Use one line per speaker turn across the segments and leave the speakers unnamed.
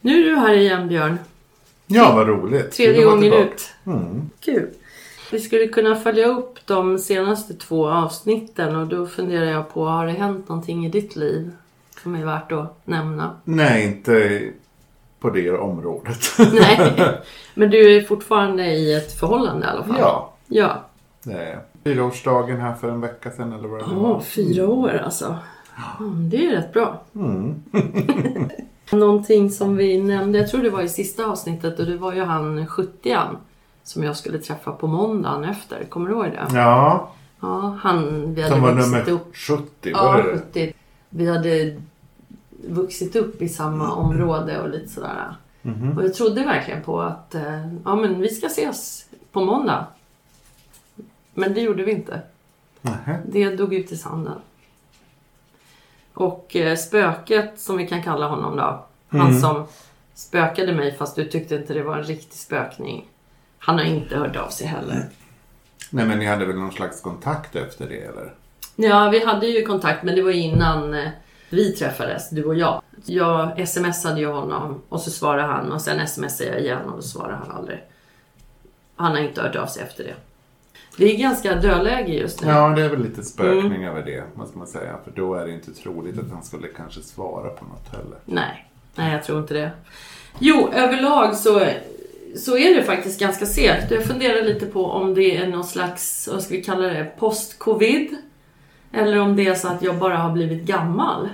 Nu är du här igen Björn.
Ja, vad roligt.
Tredje gången ut.
Mm.
Kul. Vi skulle kunna följa upp de senaste två avsnitten och då funderar jag på, har det hänt någonting i ditt liv som är värt att nämna?
Nej, inte på det området.
Nej, men du är fortfarande i ett förhållande i alla fall?
ja,
Ja.
är fyraårsdagen här för en vecka sedan eller vad det
Åh,
var.
fyra år alltså. Mm, det är rätt bra.
Mm.
Någonting som vi nämnde, jag tror det var i sista avsnittet och det var ju han 70 som jag skulle träffa på måndagen efter. Kommer du ihåg det?
Ja,
Ja, han, vi hade
som var nummer
upp.
70.
Ja,
Var det?
70. Vi hade vuxit upp i samma område och lite sådär.
Mhm.
Och jag trodde verkligen på att eh, ja, men vi ska ses på måndag. Men det gjorde vi inte.
Nähä.
Det dog ut i sanden. Och eh, spöket som vi kan kalla honom då. Han
Mm.
som spökade mig fast du tyckte inte det var en riktig spökning. Han har inte hört av sig heller.
Nej, men ni hade väl någon slags kontakt efter det eller?
Ja, vi hade ju kontakt men det var innan eh, vi träffades, du och jag. Jag smsade ju honom och så svarade han och sen smsade jag igen och då svarade han aldrig. Han har inte hört av sig efter det. Det är ganska dödläge just nu.
Ja, det är väl lite spökning
Mm.
över det, måste man säga. För då är det inte troligt att han skulle kanske svara på något heller.
Nej, nej jag tror inte det. Jo, överlag så, så är det faktiskt ganska segt. Jag funderar lite på om det är någon slags, vad ska vi kalla det, post-covid. Eller om det är så att jag bara har blivit gammal.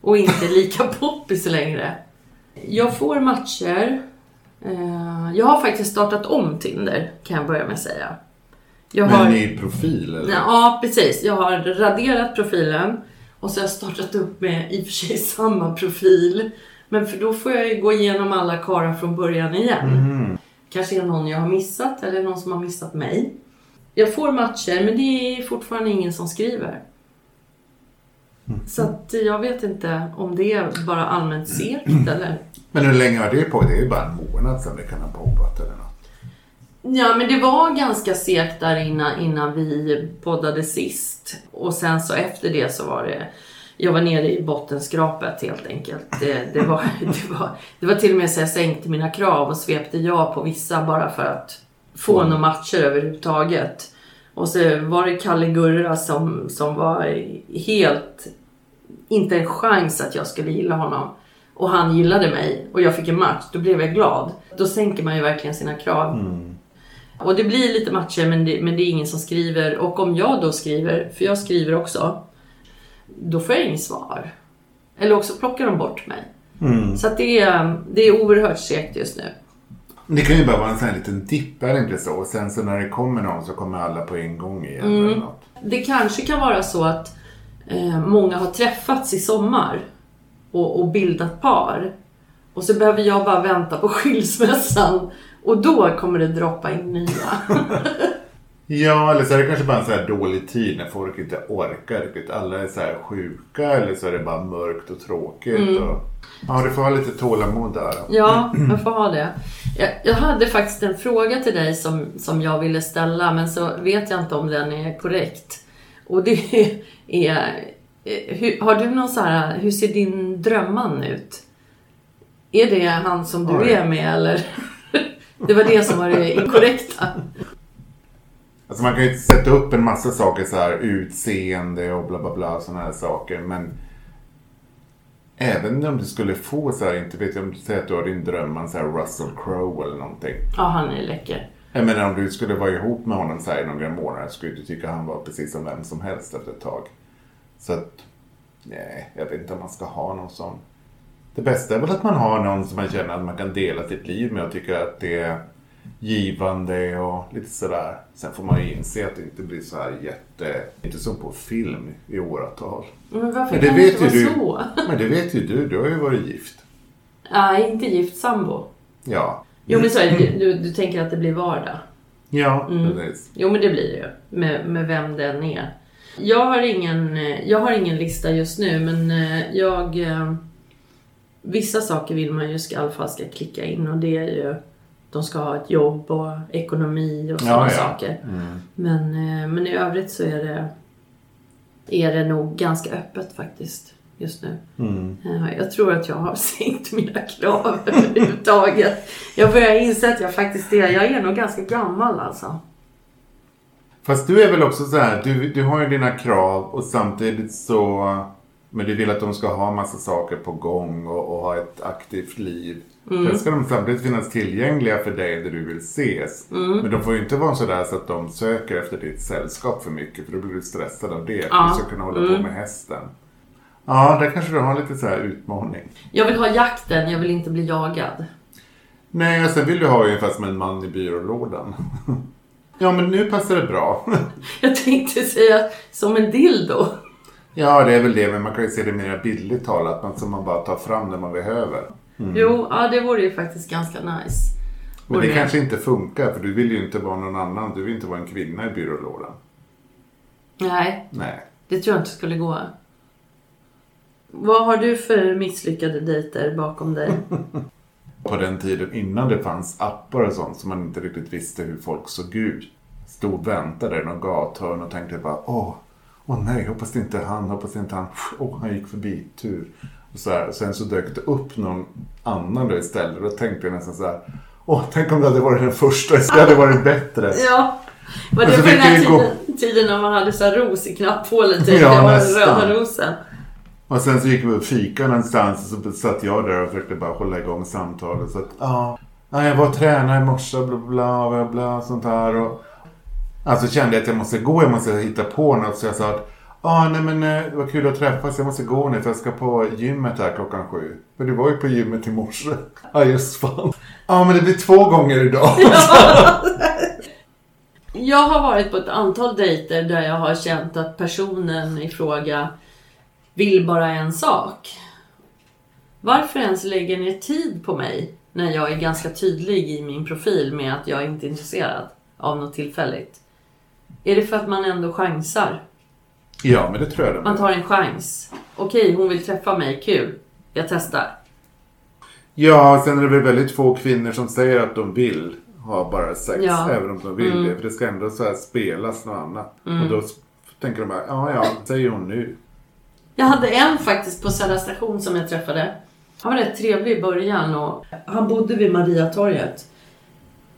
Och inte lika poppis längre. Jag får matcher. Eh, Jag har faktiskt startat om Tinder, kan jag börja med att säga. Jag
Men
har...
ny profil eller?
Ja, precis. Jag har raderat profilen och så har jag startat upp med i och för sig samma profil. Men för då får jag ju gå igenom alla karlar från början igen.
Mhm.
Kanske är någon jag har missat eller någon som har missat mig. Jag får matcher men det är fortfarande ingen som skriver. Så att jag vet inte om det är bara allmänt segt eller...
Men hur länge har det på? Det är ju bara en månad sedan det kan ha pågått eller något.
Ja, men det var ganska segt där innan, innan vi poddade sist. Och sen så efter det så var det... Jag var nere i bottenskrapet helt enkelt. Det, det, var, det, var, det var till och med så jag sänkte mina krav och svepte ja på vissa bara för att få
Mm.
några matcher överhuvudtaget. Och så var det Kalle Gurra som, som var helt... Inte en chans att jag skulle gilla honom. Och han gillade mig och jag fick en match. Då blev jag glad. Då sänker man ju verkligen sina krav.
Mm.
Och det blir lite matcher men det, men det är ingen som skriver. Och om jag då skriver, för jag skriver också, då får jag inget svar. Eller också plockar de bort mig.
Mm.
Så det, är, det är oerhört segt just nu.
Det kan ju bara vara en sån här liten dipp, är det inte så? Och sen så när det kommer någon så kommer alla på en gång igen
Mm.
eller något.
Det kanske kan vara så att eh, många har träffats i sommar och, och bildat par. Och så behöver jag bara vänta på skilsmässan och då kommer det droppa in nya.
Ja, eller så är det kanske bara en så här dålig tid när folk inte orkar riktigt. Alla är så här sjuka eller så är det bara mörkt och tråkigt.
Mm.
Och... Ja, du får ha lite tålamod där.
Ja, jag får ha det. Jag, jag hade faktiskt en fråga till dig som, som jag ville ställa men så vet jag inte om den är korrekt. Och det är, eh, hur, har du någon så här, hur ser din drömman ut? Är det han som du
Oj.
är med eller? Det var det som var det inkorrekta.
Alltså man kan ju sätta upp en massa saker så här utseende och bla bla bla sådana här saker. Men även om du skulle få så här, inte vet jag om du säger att du har din dröm om så här Russell Crowe eller någonting.
Ja, han är läcker.
Jag menar om du skulle vara ihop med honom så här i några månader skulle du tycka han var precis som vem som helst efter ett tag. Så att, nej, jag vet inte om man ska ha någon sån. Det bästa är väl att man har någon som man känner att man kan dela sitt liv med och tycker att det är givande och lite sådär. Sen får man ju inse att det inte blir så här jätte, inte som på film i åratal.
Men varför
Men det
kan det inte vara
du.
så?
Men det vet ju du, du har ju varit gift.
Nej, inte gift sambo.
Ja.
Jo, men så är det, du, du tänker att det blir vardag.
Ja,
Mm.
precis.
Jo men det blir det ju. Med, med vem den är. Jag har, ingen, eh, jag har ingen lista just nu men eh, jag... Vissa saker vill man ju ska, i alla fall ska klicka in och det är ju... De ska ha ett jobb och ekonomi och sådana
Ja, ja.
saker.
Mm.
Men, eh, men i övrigt så är det... Är det nog ganska öppet faktiskt. just nu.
Mm.
Eh, Jag tror att jag har sänkt mina krav överhuvudtaget. Jag börjar inse att jag faktiskt är, jag är nog ganska gammal alltså.
Fast du är väl också så här, du, du har ju dina krav och samtidigt så... Men du vill att de ska ha massa saker på gång och, och ha ett aktivt liv.
Mm.
Sen ska de samtidigt finnas tillgängliga för dig där du vill ses.
Mm.
Men de får ju inte vara sådär så att de söker efter ditt sällskap för mycket. För då blir du stressad av det.
Ja.
du ska kunna hålla
Mm.
på med hästen. Ja, där kanske du har lite så här utmaning.
Jag vill ha jakten, jag vill inte bli jagad.
Nej, och sen vill du ha ungefär som en man i byrålådan. ja, men nu passar det bra.
Jag tänkte säga som en dildo.
Ja, det är väl det, men man kan ju se det mer bildligt talat. Men som man bara tar fram när man behöver.
Jo, ja det vore ju faktiskt ganska nice.
Men det kanske inte funkar, för du vill ju inte vara någon annan. Du vill inte vara en kvinna i byrålådan.
Nej,
Nej.
det tror jag inte skulle gå. Vad har du för misslyckade dejter bakom dig?
På den tiden innan det fanns appar och sånt, så man inte riktigt visste hur folk såg ut. Stod och väntade i någon gathörn och tänkte bara åh, åh nej, hoppas det inte är han, hoppas det inte är han. Åh, han gick förbi, tur. Och så här. Sen så dök det upp någon annan då istället. Då tänkte jag nästan så här. Åh, tänk om det hade varit den första. Det hade varit bättre.
Ja, var det på den här
det gå-
tiden, tiden när man hade så här ros i knapphålet? Typ.
Ja,
det var
nästan.
röda rosen.
Och sen så gick vi och fika någonstans och så satt jag där och försökte bara hålla igång samtalet. Så att, ja, ja, jag var och tränade i morse, bla bla bla bla, sånt här. Och, alltså kände jag att jag måste gå, jag måste hitta på något. Så jag sa att, ja nej men eh, det var kul att träffas, jag måste gå nu för jag ska på gymmet här klockan sju. För du var ju på gymmet i morse. Ja just fan. Ja men det blir två gånger idag.
Jag har varit på ett antal dejter där jag har känt att personen i fråga vill bara en sak. Varför ens lägga ner tid på mig när jag är ganska tydlig i min profil med att jag inte är intresserad av något tillfälligt? Är det för att man ändå chansar?
ja men det tror jag det
Man tar en chans. Okej, hon vill träffa mig, kul. Jag testar.
Ja, sen är det väl väldigt få kvinnor som säger att de vill ha bara sex.
Ja.
Även om de vill
Mm.
det. För det ska ändå så här spelas något annat. Och då tänker de bara, ja ja, säger hon nu.
Jag hade en faktiskt på Södra station som jag träffade. Han var rätt trevlig i början och han bodde vid Mariatorget.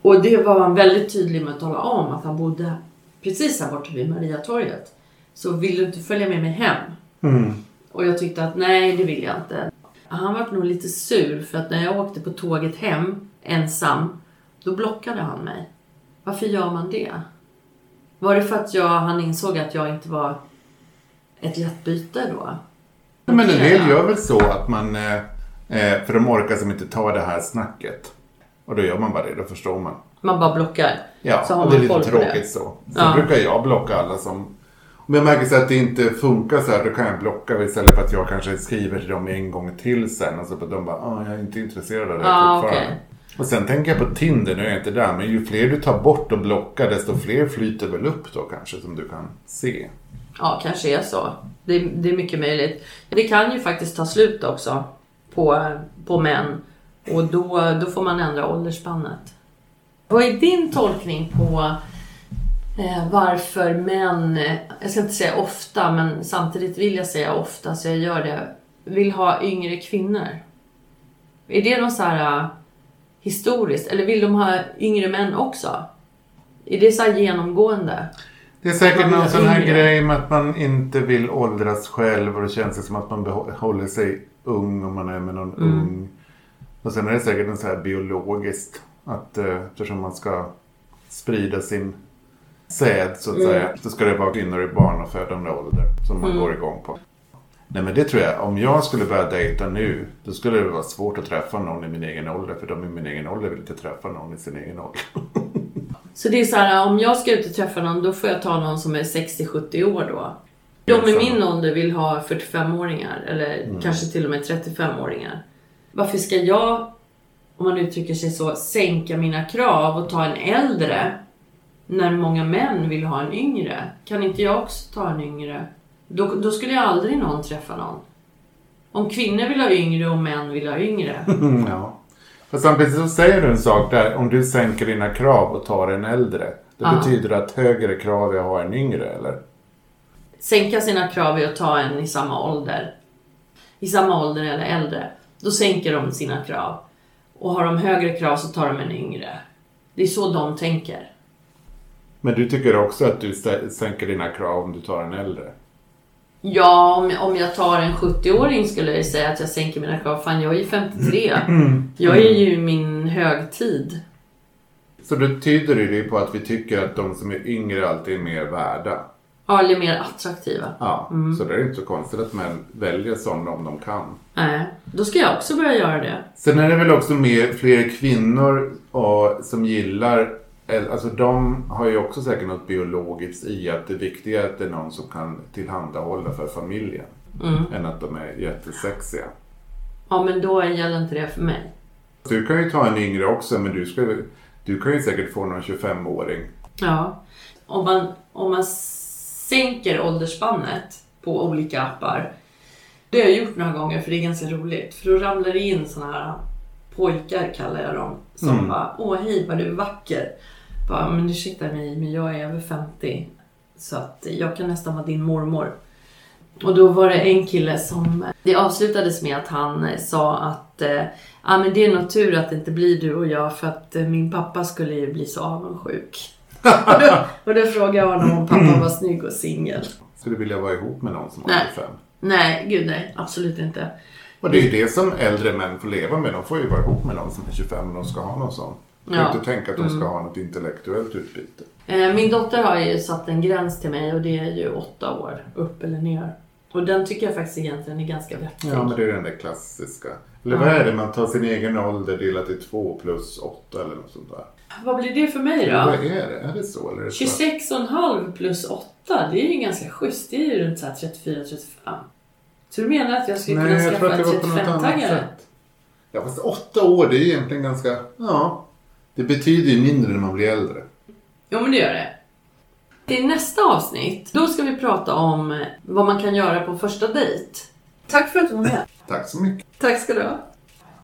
Och det var han väldigt tydlig med att tala om att han bodde precis här borta vid Mariatorget. Så vill du inte följa med mig hem?
Mm.
Och jag tyckte att nej, det vill jag inte. Han var nog lite sur för att när jag åkte på tåget hem ensam, då blockade han mig. Varför gör man det? Var det för att jag, han insåg att jag inte var ett lätt byte då?
Men en del gör väl så att man, eh, eh, för de orkar som inte ta det här snacket. Och då gör man bara det, då förstår man.
Man bara blockar.
Ja,
Så har
och det är lite tråkigt så. Sen
Ja.
brukar jag blocka alla som... Om jag märker så att det inte funkar så här, då kan jag blocka istället för att jag kanske skriver till dem en gång till sen. Och så att de bara, ah, jag är inte intresserad av det
Ah,
fortfarande.
okej.
Och sen tänker jag på Tinder, nu är jag inte där, men ju fler du tar bort och blockar, desto fler flyter väl upp då kanske som du kan se.
Ja, kanske är så. Det, det är mycket möjligt. Det kan ju faktiskt ta slut också på, på män. Och då, då får man ändra åldersspannet. Vad är din tolkning på eh, varför män, eh, jag ska inte säga ofta, men samtidigt vill jag säga ofta, så jag gör det, vill ha yngre kvinnor? Är det något så här eh, historiskt? Eller vill de ha yngre män också? Är det så här genomgående?
Det är säkert någon sån här
yngre.
grej med att man inte vill åldras själv och det känns som att man behå- håller sig ung om man är med någon
Mm.
ung. Och sen är det säkert en så här biologiskt att eh, eftersom man ska sprida sin säd så att
Mm.
säga. Så ska det vara kvinnor i barnafödande ålder som man
Mm.
går igång på. Nej men det tror jag, om jag skulle börja dejta nu då skulle det vara svårt att träffa någon i min egen ålder. För de i min egen ålder vill inte träffa någon i sin egen ålder.
Så det är så här, om jag ska ut och träffa någon, då får jag ta någon som är 60-70 år då. De i min ålder vill ha 45-åringar, eller kanske till och med 35-åringar. Varför ska jag, om man uttrycker sig så, sänka mina krav och ta en äldre, när många män vill ha en yngre? Kan inte jag också ta en yngre? Då, då skulle jag aldrig någon träffa någon. Om kvinnor vill ha yngre och män vill ha yngre.
Ja. Fast samtidigt så säger du en sak där. Om du sänker dina krav och tar en äldre. Det
Ja.
betyder att högre krav är att ha en yngre eller?
Sänka sina krav är att ta en i samma ålder. i samma ålder eller äldre, då sänker de sina krav. Och har de högre krav så tar de en yngre. Det är så de tänker.
Men du tycker också att du sä- sänker dina krav om du tar en äldre?
Ja, om, om jag tar en 70-åring skulle jag säga att jag sänker mina krav. Fan, jag är ju 53. Jag är ju min högtid.
Så då tyder det på att vi tycker att de som är yngre alltid är mer värda.
Ja, eller mer attraktiva.
Ja, så det är inte så konstigt att män väljer sådana om de kan.
Nej, då ska jag också börja göra det.
Sen är det väl också mer, fler kvinnor och, som gillar, alltså de har ju också säkert något biologiskt i att det viktiga är att det är någon som kan tillhandahålla för familjen. Än att de är jättesexiga.
Ja, men då gäller inte det för mig.
Du kan ju ta en yngre också men du, ska, du kan ju säkert få någon 25-åring.
Ja. Om man, om man sänker åldersspannet på olika appar. Det har jag gjort några gånger för det är ganska roligt. För då ramlar det in såna här pojkar kallar jag dem. Som
Mm.
bara, åh hej vad du är vacker. Bara, men ursäkta mig men jag är över 50. Så att jag kan nästan vara din mormor. Och då var det en kille som, det avslutades med att han sa att eh, ah, men det är nog tur att det inte blir du och jag för att eh, min pappa skulle ju bli så avundsjuk. Och, då, och då frågade jag honom om pappa var snygg och singel.
Skulle du vilja vara ihop med någon som
Nej.
25?
Nej, gud nej, absolut inte.
Och det är ju det som äldre män får leva med. De får ju vara ihop med någon som är 25 och de ska ha någon sån.
Ja.
inte tänka att de ska ha något intellektuellt utbyte.
Eh, Min dotter har ju satt en gräns till mig och det är ju åtta år, upp eller ner. Och den tycker jag faktiskt egentligen är ganska vettig.
Ja, men det är den där klassiska. Eller vad är det? Man tar sin egen ålder delat till 2 plus 8 eller något sånt där.
Vad blir det för mig
Vad
då?
är det? Är det så? Eller är det så?
26,5 plus 8, det är ju ganska schysst. Det är ju runt så här 34-35. Så du menar att jag skulle kunna skaffa
att
en
det var på något annat
35-taggare?
sätt. Ja, fast 8 år det är egentligen ganska... Ja. Det betyder ju mindre när man blir äldre.
Jo, men det gör det. I nästa avsnitt, då ska vi prata om vad man kan göra på första dejt. Tack för att du var med.
Tack så mycket.
Tack ska du ha.